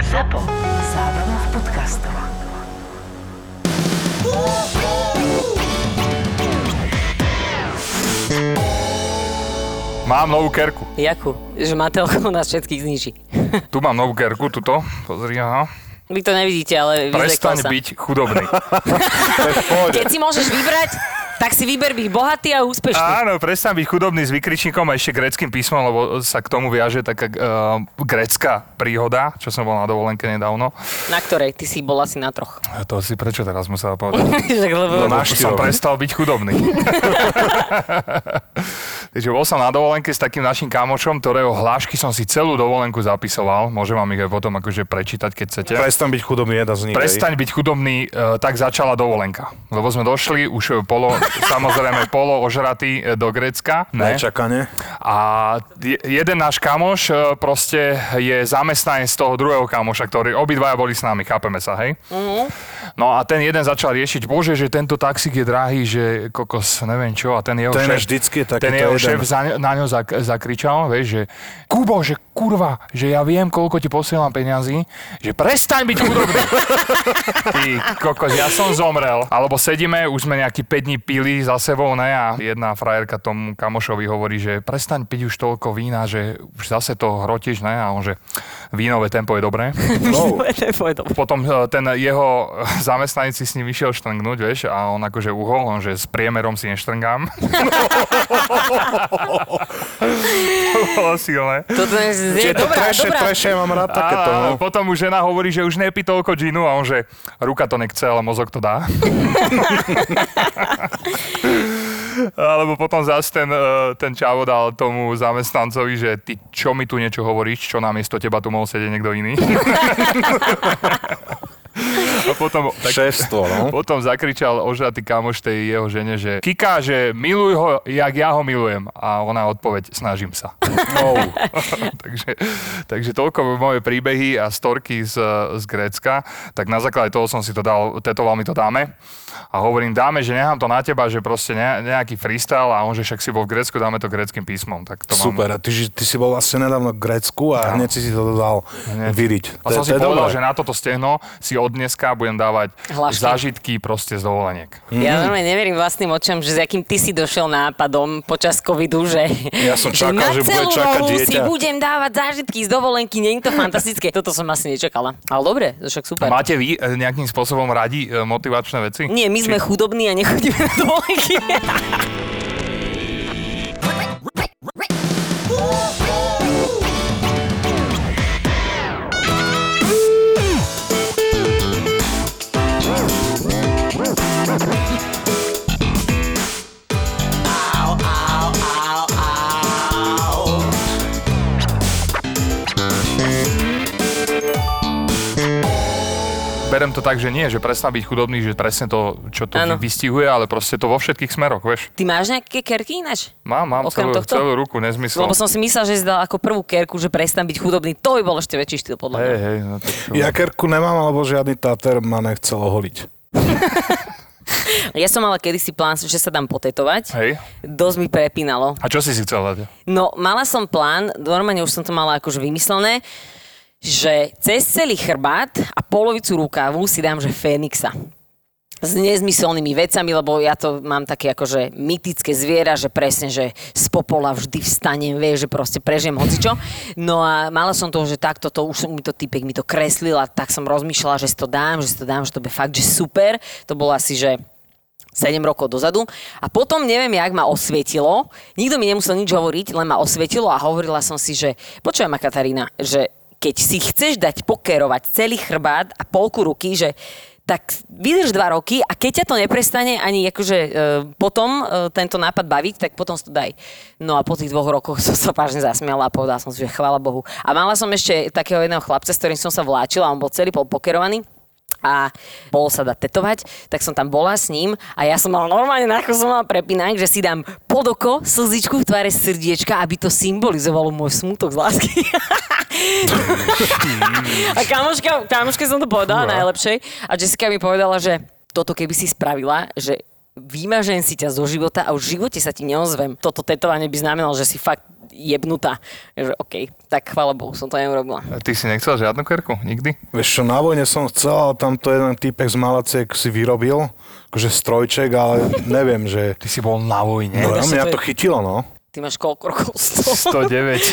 ZAPO. Zábrná v podcastov. Mám novú kerku. Jakú? Že Matelko nás všetkých zničí. Tu mám novú kerku, tuto. Pozri, aha. Vy to nevidíte, ale vyzrekol Prestaň sa. byť chudobný. Keď si môžeš vybrať, tak si vyber byť bohatý a úspešný. Áno, prestaň byť chudobný s vykričníkom a ešte greckým písmom, lebo sa k tomu viaže taká uh, grecká príhoda, čo som bol na dovolenke nedávno. Na ktorej? Ty si bol asi na troch. A to si prečo teraz musela povedať? Však lebo... Lebo som prestal byť chudobný. Takže bol som na dovolenke s takým našim kamošom, ktorého hlášky som si celú dovolenku zapisoval. Môžem vám ich aj potom akože prečítať, keď chcete. Prestaň byť chudobný, jeden z nich. Prestaň byť chudobný, e, tak začala dovolenka. Lebo sme došli už polo, samozrejme polo ožratý e, do Grécka. Ne? Nečakane. A je- jeden náš kamoš e, proste je zamestnanec z toho druhého kamoša, ktorý obidvaja boli s nami, chápeme sa, hej? No a ten jeden začal riešiť, bože, že tento taxík je drahý, že kokos, neviem čo, a ten jeho Ten je šéf, vždycky takýto ten jeho. Šéf za, na ňo zak, zakričal, vieš, že Kubo, že kurva, že ja viem, koľko ti posielam peňazí, že prestaň byť chudobný. Ty kokos, ja som zomrel. Alebo sedíme, už sme nejaký 5 dní pili za sebou, ne? A jedna frajerka tomu kamošovi hovorí, že prestaň piť už toľko vína, že už zase to hrotíš, ne? A on, že vínové tempo je dobré. No. Potom e, ten jeho zamestnanec si s ním išiel štrngnúť, vieš, a on akože uhol, on, že s priemerom si neštrngám. To bolo silné. Toto je, je Je to dobrá, treše, dobrá. treše, ja mám rád takéto. A No. potom už žena hovorí, že už nepí toľko džinu a on, že ruka to nechce, ale mozog to dá. Alebo potom zase ten, eh, ten čavo dal tomu zamestnancovi, že ty čo mi tu niečo hovoríš, čo namiesto teba tu mohol sedieť niekto iný. A potom, tak, Šéfstvo, no. potom zakričal ožratý kamoš tej jeho žene, že Kika, že miluj ho, jak ja ho milujem. A ona odpoveď, snažím sa. no. takže, takže toľko moje príbehy a storky z, z Grécka. Tak na základe toho som si to dal, tetoval mi to dáme. A hovorím dáme, že nechám to na teba, že proste ne, nejaký freestyle a on, že však si bol v Grécku, dáme to gréckým písmom. Tak to Super, a ty, ty si bol vlastne nedávno v Grécku a hneď si si to dal Hneď. vyriť. Mám. A som si povedal, že na toto stehno si od dneska budem dávať zážitky proste z dovoleniek. Ja normálne neverím vlastným očom, že s akým ty si došiel nápadom počas covidu, že, Ja som čakal, že bude čakať nohu si dieťa. budem dávať zážitky z dovolenky, nie je to fantastické. Toto som asi nečakala. Ale dobre, to však super. Máte vy e, nejakým spôsobom radi e, motivačné veci? Nie, my sme chudobní a nechodíme na dovolenky. Berem to tak, že nie, že presná byť chudobný, že presne to, čo to Áno. vystihuje, ale proste to vo všetkých smeroch, vieš. Ty máš nejaké kerky ináč? Mám, mám Okrem celú, tohto? celú ruku, nezmysel. Lebo som si myslel, že si dal ako prvú kerku, že prestan byť chudobný. To by bol ešte väčší štýl, podľa mňa. Hej, hej, no to... Ja kerku nemám, alebo žiadny táter ma nechcel oholiť. Ja som mala kedysi plán, že sa dám potetovať. Hej. Dosť mi prepínalo. A čo si si chcel dať? No, mala som plán, normálne už som to mala akože vymyslené, že cez celý chrbát a polovicu rukávu si dám, že Fénixa. S nezmyselnými vecami, lebo ja to mám také akože mytické zviera, že presne, že z popola vždy vstanem, vieš, že proste prežijem hocičo. No a mala som to, že takto, to, už mi to typek mi to kreslil a tak som rozmýšľala, že si to dám, že si to dám, že to bude fakt, že super. To bolo asi, že 7 rokov dozadu. A potom neviem, jak ma osvietilo. Nikto mi nemusel nič hovoriť, len ma osvietilo a hovorila som si, že počujem ma Katarína, že keď si chceš dať pokerovať celý chrbát a polku ruky, že tak vydrž dva roky a keď ťa to neprestane ani akože e, potom e, tento nápad baviť, tak potom si to daj. No a po tých dvoch rokoch som sa vážne zasmiala a povedala som si, že chvála Bohu. A mala som ešte takého jedného chlapca, s ktorým som sa vláčila, on bol celý pol pokerovaný a bolo sa dať tetovať, tak som tam bola s ním a ja som mala normálne, na som mala prepínať, že si dám pod oko slzičku v tvare srdiečka, aby to symbolizovalo môj smutok z lásky. a kamoška, kamoške som to povedala Fúha. najlepšej a Jessica mi povedala, že toto keby si spravila, že vymažem si ťa zo života a už v živote sa ti neozvem. Toto tetovanie by znamenalo, že si fakt jebnutá. Že OK, tak chvála Bohu, som to neurobila. A Ty si nechcel žiadnu kerku? Nikdy? Vieš čo, na vojne som chcel, ale tam to jeden týpek z Malaciek si vyrobil, akože strojček, ale neviem, že... Ty si bol na vojne. No, to sa mňa to to chytilo, no. Ty máš koľko rokov? 100? 109.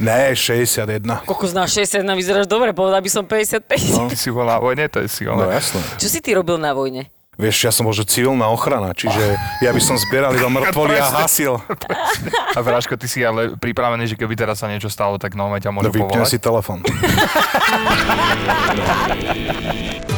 100... ne, 61. Koľko znáš 60, na vyzeráš dobre, povedal by som 55. No. Si bol na vojne, to je si No jasné. Čo si ty robil na vojne? Vieš, ja som bol, že civilná ochrana, čiže ja by som zbieral iba mŕtvoly a hasil. A Vráško, ty si ale pripravený, že keby teraz sa niečo stalo, tak normálne ťa môžu No, povolať. si telefon.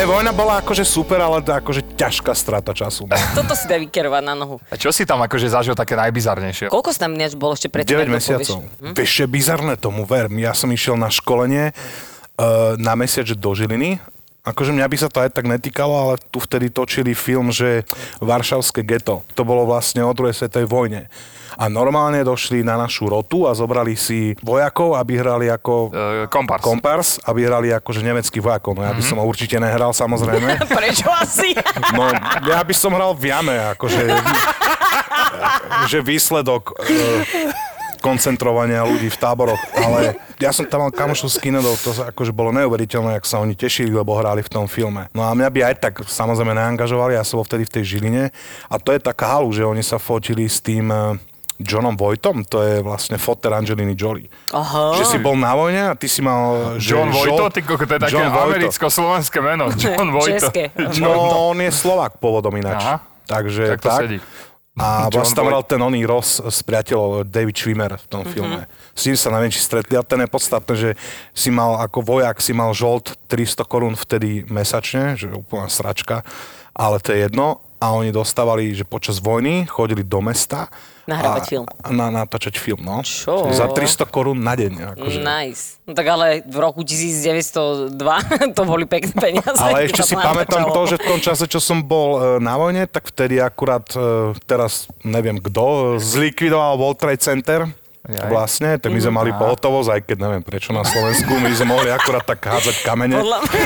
Ne, vojna bola akože super, ale to akože ťažká strata času. Toto si dá vykerovať na nohu. A čo si tam akože zažil také najbizarnejšie? Koľko si tam ináč bol ešte pred 9 mesiacov. Hm? Vieš, je bizarné tomu, ver. Ja som išiel na školenie uh, na mesiac do Žiliny. Akože mňa by sa to aj tak netýkalo, ale tu vtedy točili film, že Varšavské geto. To bolo vlastne o druhej svetovej vojne. A normálne došli na našu rotu a zobrali si vojakov, aby hrali ako Uh, kompars. kompars, aby hrali akože nemeckých vojakov. No ja by som ho určite nehral, samozrejme. Prečo asi? No, ja by som hral v jame, akože, že výsledok e, koncentrovania ľudí v táboroch, ale ja som tam mal kamošu z kinodov, to akože bolo neuveriteľné, jak sa oni tešili, lebo hrali v tom filme. No a mňa by aj tak samozrejme neangažovali, ja som bol vtedy v tej Žiline a to je taká halu, že oni sa fotili s tým e, Johnom Vojtom, to je vlastne foter Angeliny Jolie. Aha. Že si bol na vojne a ty si mal... že John Vojto, ty koko, to je také americko-slovenské meno. John Vojto. České. No, on je Slovak pôvodom ináč. Aha. Takže Tak to tak. sedí. A John vlastne tam hral ten oný Ross s priateľom David Schwimmer v tom filme. S ním sa neviem, či stretli. A ten je podstatné, že si mal ako vojak, si mal žolt 300 korún vtedy mesačne, že úplná sračka, ale to je jedno. A oni dostávali, že počas vojny chodili do mesta Nahrávať a, film. Na, natáčať film, no. Čo? Za 300 korún na deň. Akože. Nice. No tak ale v roku 1902 to boli pekné peniaze. Ale ešte si pamätám to, že v tom čase, čo som bol e, na vojne, tak vtedy akurát e, teraz neviem kto, e, zlikvidoval World Trade Center. Jaj. Vlastne, tak my sme mali pohotovosť, aj keď neviem prečo na Slovensku, my sme mohli akurát tak hádzať kamene. Podľa mňa,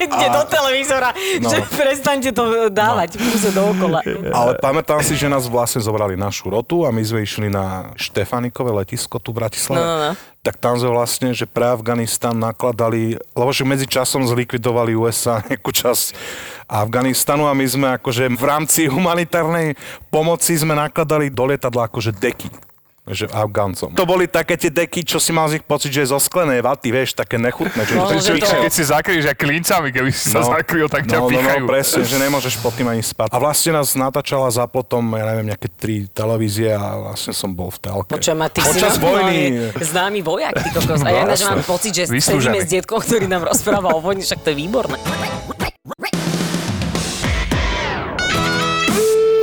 ide do televízora, No. že prestaňte to dávať v kuse dookola. Ale pamätám si, že nás vlastne zobrali našu rotu a my sme išli na Štefanikové letisko tu v Bratislave. No, no, no. Tak tam sme vlastne, že pre Afganistan nakladali, lebo že medzi časom zlikvidovali USA nejakú časť Afganistanu a my sme akože v rámci humanitárnej pomoci sme nakladali do lietadla akože deky že Afgáncom. To boli také tie deky, čo si mal z nich pocit, že je zo sklenej vaty, vieš, také nechutné. Že No, To že je, to- keď si zakryješ aj klincami, keby si sa zakryl, tak ťa no, no, no, presne, že nemôžeš pod tým ani spať. A vlastne nás natáčala za potom, ja neviem, nejaké tri televízie a vlastne som bol v telke. Počujem, a ty Počas si vojny. normálne známy vojak, ty kokos. A ja ináč Jasné. mám pocit, že sedíme Vyslúžený. s detkom, ktorý nám rozpráva o vojne, však to je výborné.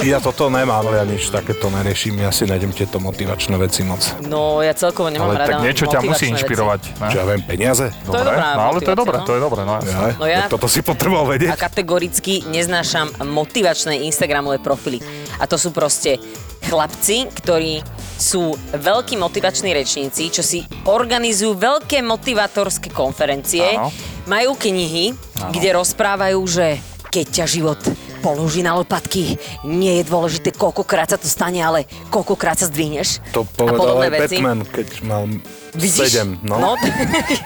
Ja toto nemám, ale ja nič takéto neriešim. Ja si nájdem tieto motivačné veci moc. No, ja celkovo nemám Ale rada tak niečo ťa musí inšpirovať. Ne? Čo ja viem, peniaze? To je dobrá no, ale to je dobré, no. to je dobré, no. Ja, No ja- toto si potreboval A vedieť. kategoricky neznášam motivačné Instagramové profily. A to sú proste chlapci, ktorí sú veľkí motivační rečníci, čo si organizujú veľké motivátorské konferencie, Áno. majú knihy, Áno. kde rozprávajú, že keď ťa život položí na lopatky, nie je dôležité, koľkokrát sa to stane, ale koľkokrát sa zdvihneš. To povedal aj veci. Batman, keď mal Vidíš? 7. No. no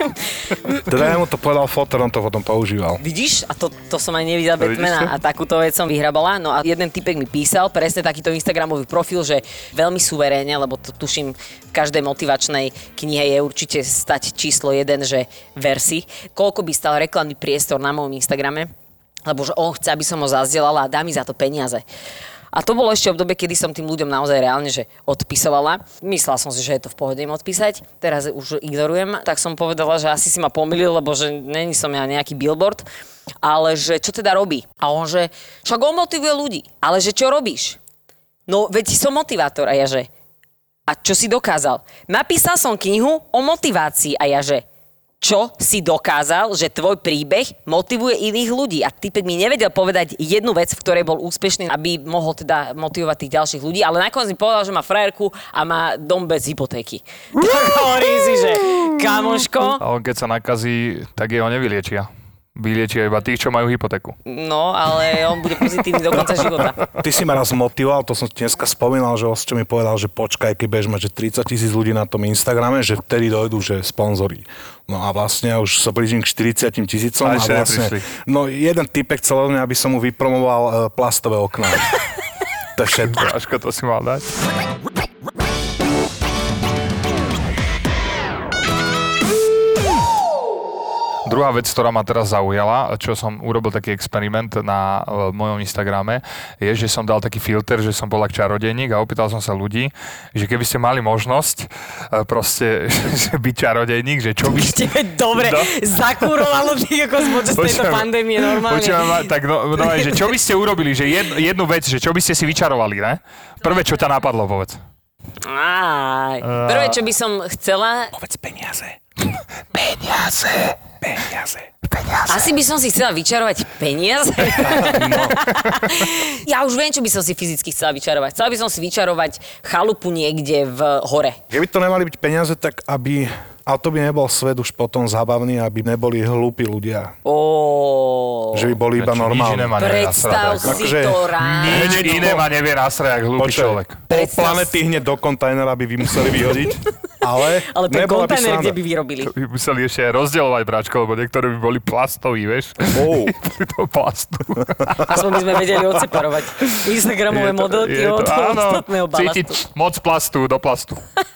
Teda ja mu to povedal fotor, on to potom používal. Vidíš? A to, to som aj nevidela To Batmana a takúto vec som vyhrabala. No a jeden typek mi písal presne takýto Instagramový profil, že veľmi suverénne, lebo to tuším v každej motivačnej knihe je určite stať číslo jeden, že versi. Koľko by stal reklamný priestor na mojom Instagrame, lebo že on chce, aby som ho zazdielala a dá mi za to peniaze. A to bolo ešte obdobie, kedy som tým ľuďom naozaj reálne že odpisovala. Myslela som si, že je to v pohode im odpísať. Teraz už ignorujem. Tak som povedala, že asi si ma pomýlil, lebo že není som ja nejaký billboard. Ale že čo teda robí? A on že, však on motivuje ľudí. Ale že čo robíš? No veď som motivátor. A ja že, a čo si dokázal? Napísal som knihu o motivácii a ja že, čo si dokázal, že tvoj príbeh motivuje iných ľudí. A typek mi nevedel povedať jednu vec, v ktorej bol úspešný, aby mohol teda motivovať tých ďalších ľudí, ale nakoniec mi povedal, že má frajerku a má dom bez hypotéky. Tak hovorím si, že kamoško, A on keď sa nakazí, tak jeho nevyliečia. Vyliečia iba tých, čo majú hypotéku. No, ale on bude pozitívny do konca života. Ty si ma raz motivoval, to som ti dneska spomínal, že čo mi povedal, že počkaj, keď budeš mať že 30 tisíc ľudí na tom Instagrame, že vtedy dojdú, že sponzory. No a vlastne už sa blížim k 40 tisícom A vlastne, neprišli. no jeden typek dňa, aby som mu vypromoval e, plastové okná. to je všetko. Aško, to si mal dať. Druhá vec, ktorá ma teraz zaujala, čo som urobil taký experiment na e, mojom Instagrame, je, že som dal taký filter, že som bol čarodejník a opýtal som sa ľudí, že keby ste mali možnosť e, proste že byť čarodejník, že čo by ste... Dobre No. zakurovalo ty ako počas tejto pandémie normálne. Ma- tak no, no, aj, že čo by ste urobili, že jed, jednu vec, že čo by ste si vyčarovali, ne? Prvé, čo ťa napadlo, povedz. Á, prvé, čo by som chcela, Povedz peniaze. Peniaze. Peniaze. asi by som si chcela vyčarovať peniaze. No. ja už viem, čo by som si fyzicky chcela vyčarovať. Chcela by som si vyčarovať chalupu niekde v hore. Keby to nemali byť peniaze, tak aby... Ale to by nebol svet už potom zabavný, aby neboli hlúpi ľudia. Ó, Že by boli iba normálni. predstav si Akože to rád. Nič iné to- ma nevie nasrať, jak hlúpy človek. pol planety hneď do kontajnera by vy museli vyhodiť, ale, Ale ten by kontajner, kde by vyrobili. By museli ešte aj rozdielovať bráčko, lebo niektoré by boli plastoví, vieš? Oh. To plastu. Aspoň by sme vedeli odseparovať Instagramové modelky od ostatného cítiť balastu. moc plastu do plastu.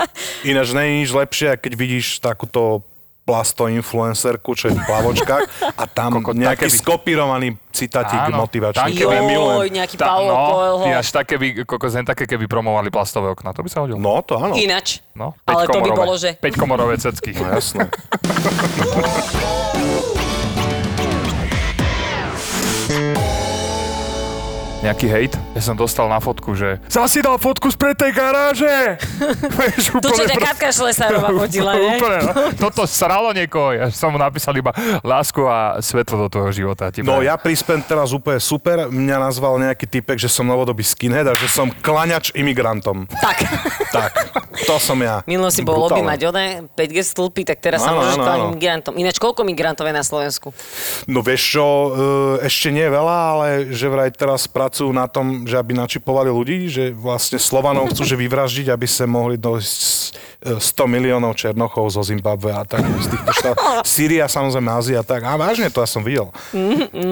Ináč nie je nič lepšie, keď vidíš takúto plasto influencerku, čo je v plavočkách a tam Koko, nejaký by- skopírovaný citátik Áno, motivačný, také Joj, milujem. nejaký Tá, Paulo no, Coelho. až také by, kokos, len také, keby promovali plastové okna, to by sa hodilo. No, to áno. Ináč. No, Ale to by bolo, že... 5 komorové cecky. No, jasné. Nejaký hejt? Ja som dostal na fotku, že zasi dal fotku z tej garáže! Vieš, Tu, čo ťa Katka Šlesárová fotila, ne? Úplne, no. Toto sralo niekoho. Ja som mu napísal iba lásku a svetlo do toho života. Ti No ja prispem teraz úplne super. Mňa nazval nejaký typek, že som novodobý skinhead a že som klaňač imigrantom. Tak. Tak, to som ja. Minulo si bol lobby mať one 5G stĺpy, tak teraz sa Áno, môžeš áno, kláňať áno. migrantom. Ináč, koľko migrantov je na Slovensku? No vieš čo, e, ešte nie veľa, ale že vraj teraz pracujú na tom, že aby načipovali ľudí, že vlastne Slovanov chcú že vyvraždiť, aby sa mohli dojsť e, 100 miliónov Černochov zo Zimbabwe a tak z týchto štátov. Sýria, samozrejme Ázia, tak. A vážne to ja som videl.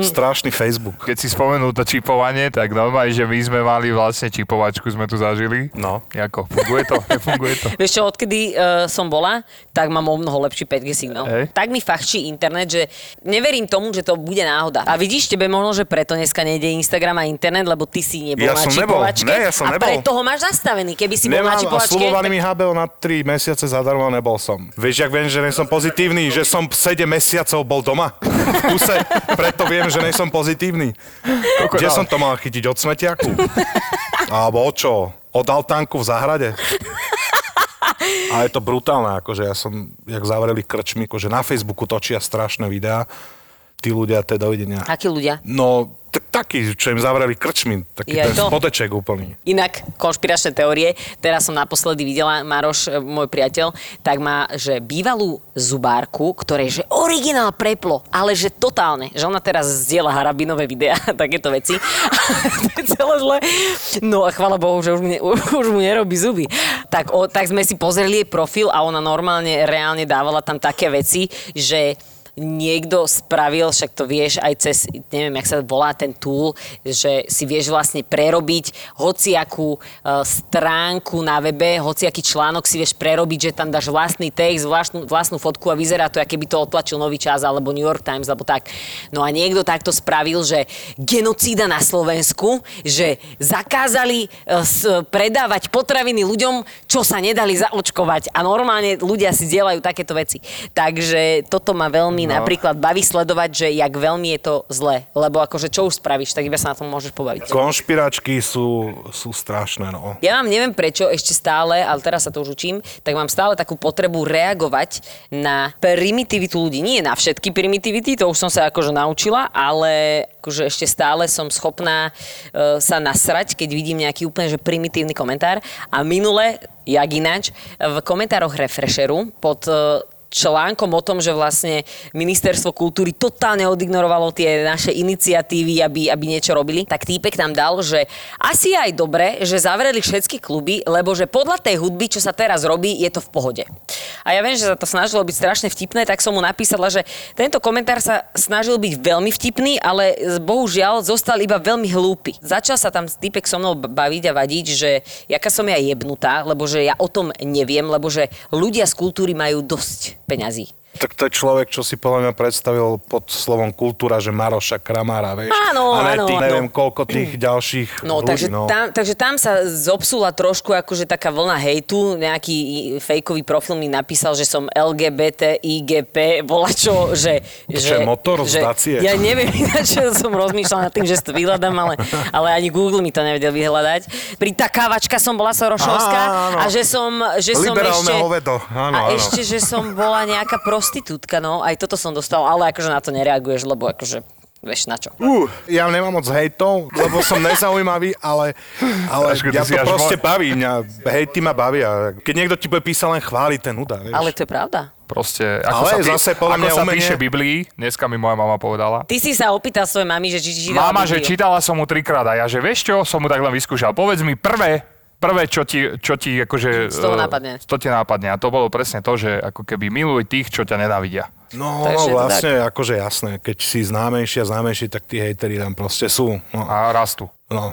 Strašný Facebook. Keď si spomenul to čipovanie, tak normálne, že my sme mali vlastne čipovačku, sme tu zažili. No. Jako, funguje to? Nefunguje to? Vieš čo, odkedy uh, som bola, tak mám o mnoho lepší 5G signál. Hej. Tak mi fachčí internet, že neverím tomu, že to bude náhoda. A vidíš, tebe možno, že preto dneska nejde Instagram a internet, lebo ty si nebol Ja na som nebol. čipovačke. Ne, ja som a nebol. preto ho máš nastavený. Keby si bol na Nemám a čipovačke... slubovaný mi HBO na 3 mesiace zadarmo nebol som. Vieš, jak viem, že nie som pozitívny, že som 7 mesiacov bol doma kuse, preto viem, že nie som pozitívny. Kde som to mal chytiť? Od smetiaku? Alebo od čo? Od altánku v záhrade? A je to brutálne, akože ja som, jak zavreli krčmi, akože na Facebooku točia strašné videá, tí ľudia teda dovidenia. Akí ľudia? No, t- taký, čo im zavreli krčmi, taký Je ten to? spodeček úplný. Inak, konšpiračné teórie, teraz som naposledy videla, Maroš, e, môj priateľ, tak má, že bývalú zubárku, ktorej, že originál preplo, ale že totálne, že ona teraz zdieľa harabinové videá, takéto veci. to je celé zle. No a chvála Bohu, že už, mu ne, už mu nerobí zuby. Tak, o, tak sme si pozreli jej profil a ona normálne, reálne dávala tam také veci, že niekto spravil, však to vieš aj cez, neviem, jak sa volá ten tool, že si vieš vlastne prerobiť hociakú e, stránku na webe, hociaký článok si vieš prerobiť, že tam dáš vlastný text, vlastnú, vlastnú fotku a vyzerá to, aké by to otlačil Nový čas alebo New York Times, alebo tak. No a niekto takto spravil, že genocída na Slovensku, že zakázali e, predávať potraviny ľuďom, čo sa nedali zaočkovať. A normálne ľudia si dielajú takéto veci. Takže toto ma veľmi no. napríklad baví sledovať, že jak veľmi je to zlé. Lebo akože čo už spravíš, tak iba sa na tom môžeš pobaviť. Konšpiračky sú, sú strašné, no. Ja mám, neviem prečo, ešte stále, ale teraz sa to už učím, tak mám stále takú potrebu reagovať na primitivitu ľudí. Nie na všetky primitivity, to už som sa akože naučila, ale akože ešte stále som schopná uh, sa nasrať, keď vidím nejaký úplne že primitívny komentár. A minule, jak ináč, v komentároch Refresheru pod uh, článkom o tom, že vlastne ministerstvo kultúry totálne odignorovalo tie naše iniciatívy, aby, aby niečo robili, tak týpek tam dal, že asi aj dobre, že zavreli všetky kluby, lebo že podľa tej hudby, čo sa teraz robí, je to v pohode. A ja viem, že sa to snažilo byť strašne vtipné, tak som mu napísala, že tento komentár sa snažil byť veľmi vtipný, ale bohužiaľ zostal iba veľmi hlúpy. Začal sa tam týpek so mnou baviť a vadiť, že jaká som ja jebnutá, lebo že ja o tom neviem, lebo že ľudia z kultúry majú dosť peňazí. Tak to je človek, čo si podľa mňa predstavil pod slovom kultúra, že Maroša Kramára, vieš? Áno, a ne áno, tých, áno. neviem koľko tých ďalších No, ľudí, takže, no. Tam, takže tam sa zopsula trošku akože taká vlna hejtu. Nejaký fejkový profil mi napísal, že som LGBT, IGP, bola čo, že... čo je motor že, Dacie? Ja neviem, ináč som rozmýšľal nad tým, že si to vyhľadám, ale, ale ani Google mi to nevedel vyhľadať. Pri takávačka som bola Sorošovská áno. a že som, že som Liberálne ešte... hovedo, áno, a áno. ešte, že som bola nejaká prostitútka, no. Aj toto som dostal, ale akože na to nereaguješ, lebo akože... Vieš na čo? Uh, ja nemám moc hejtov, lebo som nezaujímavý, ale, ale Ažko, ja to proste mo- baví. Mňa, hejty ma bavia. Keď niekto ti bude písať len chváli ten nuda, vieš. Ale to je pravda. Proste, ako Ale sa, pí- zase podľa ako mňa sa umenie- píše v Biblii, dneska mi moja mama povedala. Ty si sa opýtal svojej mami, že či čítala Mama, že Bibliu. čítala som mu trikrát a ja, že vieš čo, som mu tak len vyskúšal. Povedz mi prvé, prvé, čo ti, čo ti akože... Z toho eh, nápadne. To ti nápadne. A to bolo presne to, že ako keby miluj tých, čo ťa nenávidia. No, Takže vlastne, akože jasné. Keď si známejší a známejší, tak tí hejteri tam proste sú. No, A rastu. no.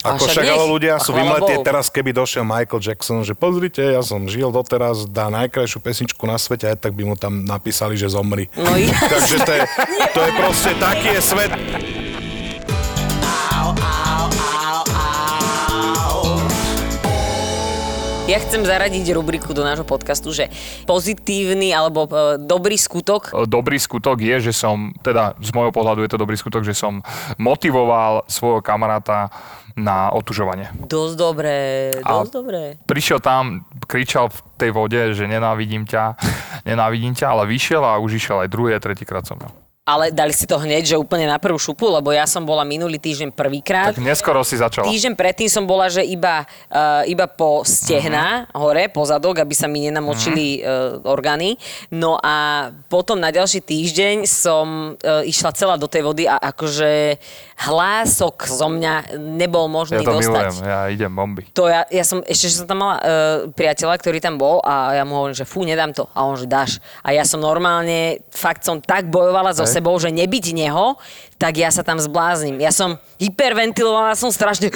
Ako však však ale ľudia sú vymletí teraz, keby došiel Michael Jackson, že pozrite, ja som žil doteraz, dá najkrajšiu pesničku na svete, aj tak by mu tam napísali, že zomri. No Takže to je, to je proste taký je svet. Ja chcem zaradiť rubriku do nášho podcastu, že pozitívny alebo e, dobrý skutok. E, Dobrý skutok je, že som, teda z môjho pohľadu je to dobrý skutok, že som motivoval svojho kamaráta na otužovanie. Dosť dobré, dosť dobré. Prišiel tam, kričal v tej vode, že nenávidím ťa, nenávidím ťa, ale vyšiel a už išiel aj druhý, tretíkrát som mňa. Ale dali si to hneď, že úplne na prvú šupu, lebo ja som bola minulý týždeň prvýkrát. Tak neskoro si začala. Týždeň predtým som bola, že iba, uh, iba po stehna, Mhm. hore, po zadok, aby sa mi nenamočili uh, orgány. No a potom na ďalší týždeň som uh, išla celá do tej vody a akože hlások zo mňa nebol možný Ja to dostať. milujem, ja idem bomby. To ja, ja som, ešte, že som tam mala uh, priateľa, ktorý tam bol a ja mu hovorím, že fú, nedám to. A on, že dáš. A ja som normálne, fakt som tak bojovala so Hej. sebou, že nebyť neho, tak ja sa tam zbláznim. Ja som hyperventilovala, som strašne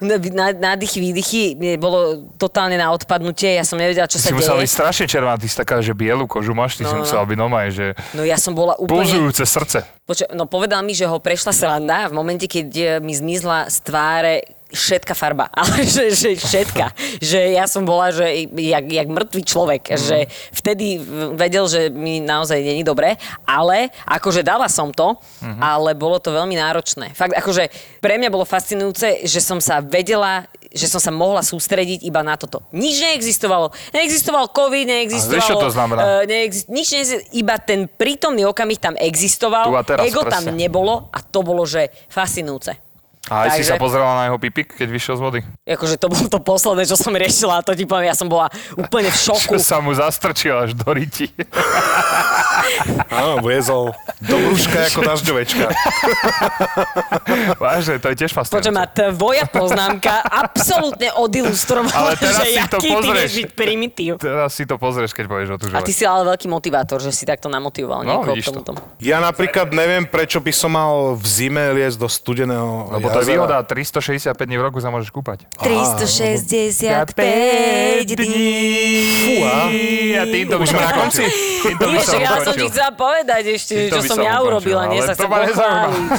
na, nádychy, výdychy, bolo totálne na odpadnutie, ja som nevedela, čo Ty sa si musela byť deje. strašne červená, ty si taká, že bielu kožu máš, ty No, si no, musela no. byť normálne, že No ja som bola úplne... pulzujúce srdce. Počo, no povedal mi, že ho prešla sranda v momente, keď e, mi zmizla z tváre všetka farba, ale že, že všetka. že ja som bola, že jak, jak mŕtvý človek, mm. že vtedy vedel, že mi naozaj není dobre, ale akože dala som to, Mhm. mm. ale bolo to veľmi náročné. Fakt, akože pre mňa bolo fascinujúce, že som sa vedela že som sa mohla sústrediť iba na toto. Nič neexistovalo. Neexistoval COVID, neexistovalo... A vieš, čo to znamená? eh, neexist- nič neexist- iba ten prítomný okamih tam existoval, ego tam presne. nebolo a to bolo, že fascinujúce. A aj si Takže- sa pozrela na jeho pipik, keď vyšiel z vody? Akože to bolo to posledné, čo som riešila a to ti poviem, ja som bola úplne v šoku. Čo sa mu zastrčil až do ryti. Áno, viezol do brúška ako dažďovečka. Vážne, to je tiež Počujem, fascinujúce. ma tvoja poznámka absolútne odilustrovala, Ale teraz že si to jaký pozrieš. byť primitív. Teraz si to pozrieš, keď povieš o tú A ty si ale veľký motivátor, že si takto namotivoval No, niekoho k vidíš to. tomuto. Ja napríklad neviem, prečo by som mal v zime liesť do studeného Lebo to je výhoda, 365 dní v roku sa môžeš kúpať. 365 dní. Fúha. A týmto by som na konci? Týmto by Nie, som ja som ti chcela povedať ešte, čo som ja urobila, nie ale sa chcem pochváliť.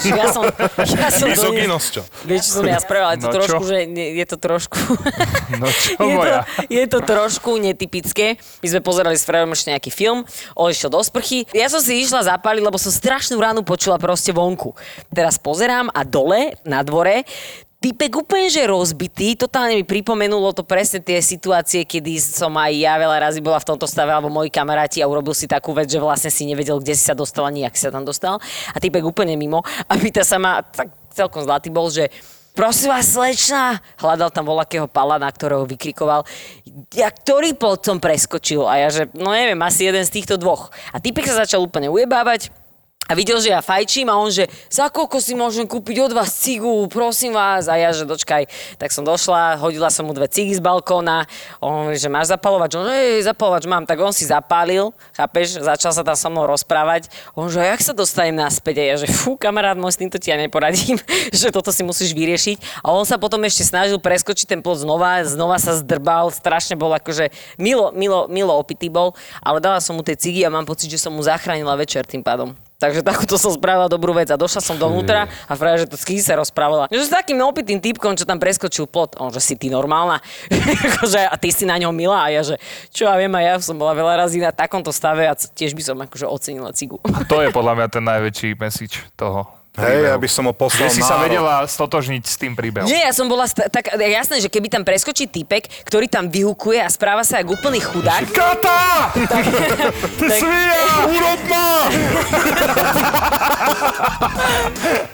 Ja som, ja som. Mizogynosťou. Vieš, čo som ja spravila? Je to No trošku, že nie- je to trošku... No čo moja? je to trošku netypické. My sme pozerali s Frerom ešte nejaký film, on išiel do sprchy. Ja som si išla zapáliť, lebo som strašnú ránu počula proste vonku. Teraz pozerám a dole, na dvore, Typek úplne, že rozbitý, totálne mi pripomenulo to presne tie situácie, kedy som aj ja veľa razy bola v tomto stave, alebo moji kamaráti a urobil si takú vec, že vlastne si nevedel, kde si sa dostal, ani jak si sa tam dostal. A typek úplne mimo. A pýta sa ma, tak celkom zlatý bol, že prosím vás, slečna, hľadal tam volakého palana, ktorého vykrikoval, ja, ktorý potom preskočil. A ja, že no neviem, asi jeden z týchto dvoch. A typek sa začal úplne ujebávať, a videl, že ja fajčím a on, že za koľko si môžem kúpiť od vás cigu, prosím vás. A ja, že dočkaj. Tak som došla, hodila som mu dve cigy z balkóna. On že máš zapalovač? On, hej, zapalovač mám. Tak on si zapálil, chápeš, začal sa tam so mnou rozprávať. On, že jak sa dostanem naspäť? A ja, že fú, kamarát môj, s týmto ti ja neporadím, že toto si musíš vyriešiť. A on sa potom ešte snažil preskočiť ten plot znova, znova sa zdrbal, strašne bol akože milo, milo, milo opitý bol, ale dala som mu tie cigy a mám pocit, že som mu zachránila večer tým pádom. Takže takúto som spravila dobrú vec a došla som dovnútra a práve, že to s kým sa rozprávala. Že s takým opitým typkom, čo tam preskočil plot. On, že si ty normálna. akože, a ty si na ňom milá. A ja, že čo ja viem, a ja som bola veľa razy na takomto stave a tiež by som akože ocenila cigu. A to je podľa mňa ten najväčší message toho. Hej, aby som ho poslal Že si sa vedela stotožniť s tým príbehom. Nie, ja som bola st- tak jasné, že keby tam preskočí typek, ktorý tam vyhukuje a správa sa ako úplný chudák, Kata! Ty svia! Úrodná! Ak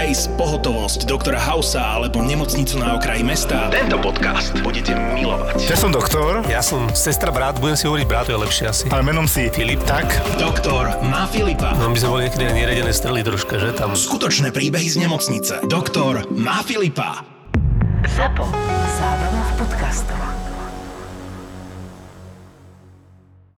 Grace, pohotovosť doktora Hausa alebo nemocnicu na okraji mesta, tento podcast budete milovať. Ja som doktor. Ja som sestra brat, budem si hovoriť brat, je lepšie asi. Ale menom si Filip. Tak. Doktor má Filipa. No my sme boli niekedy aj neredené strely troška, že tam. Skutočné príbehy z nemocnice. Doktor má Filipa. ZAPO. Zábrná v podcastovách.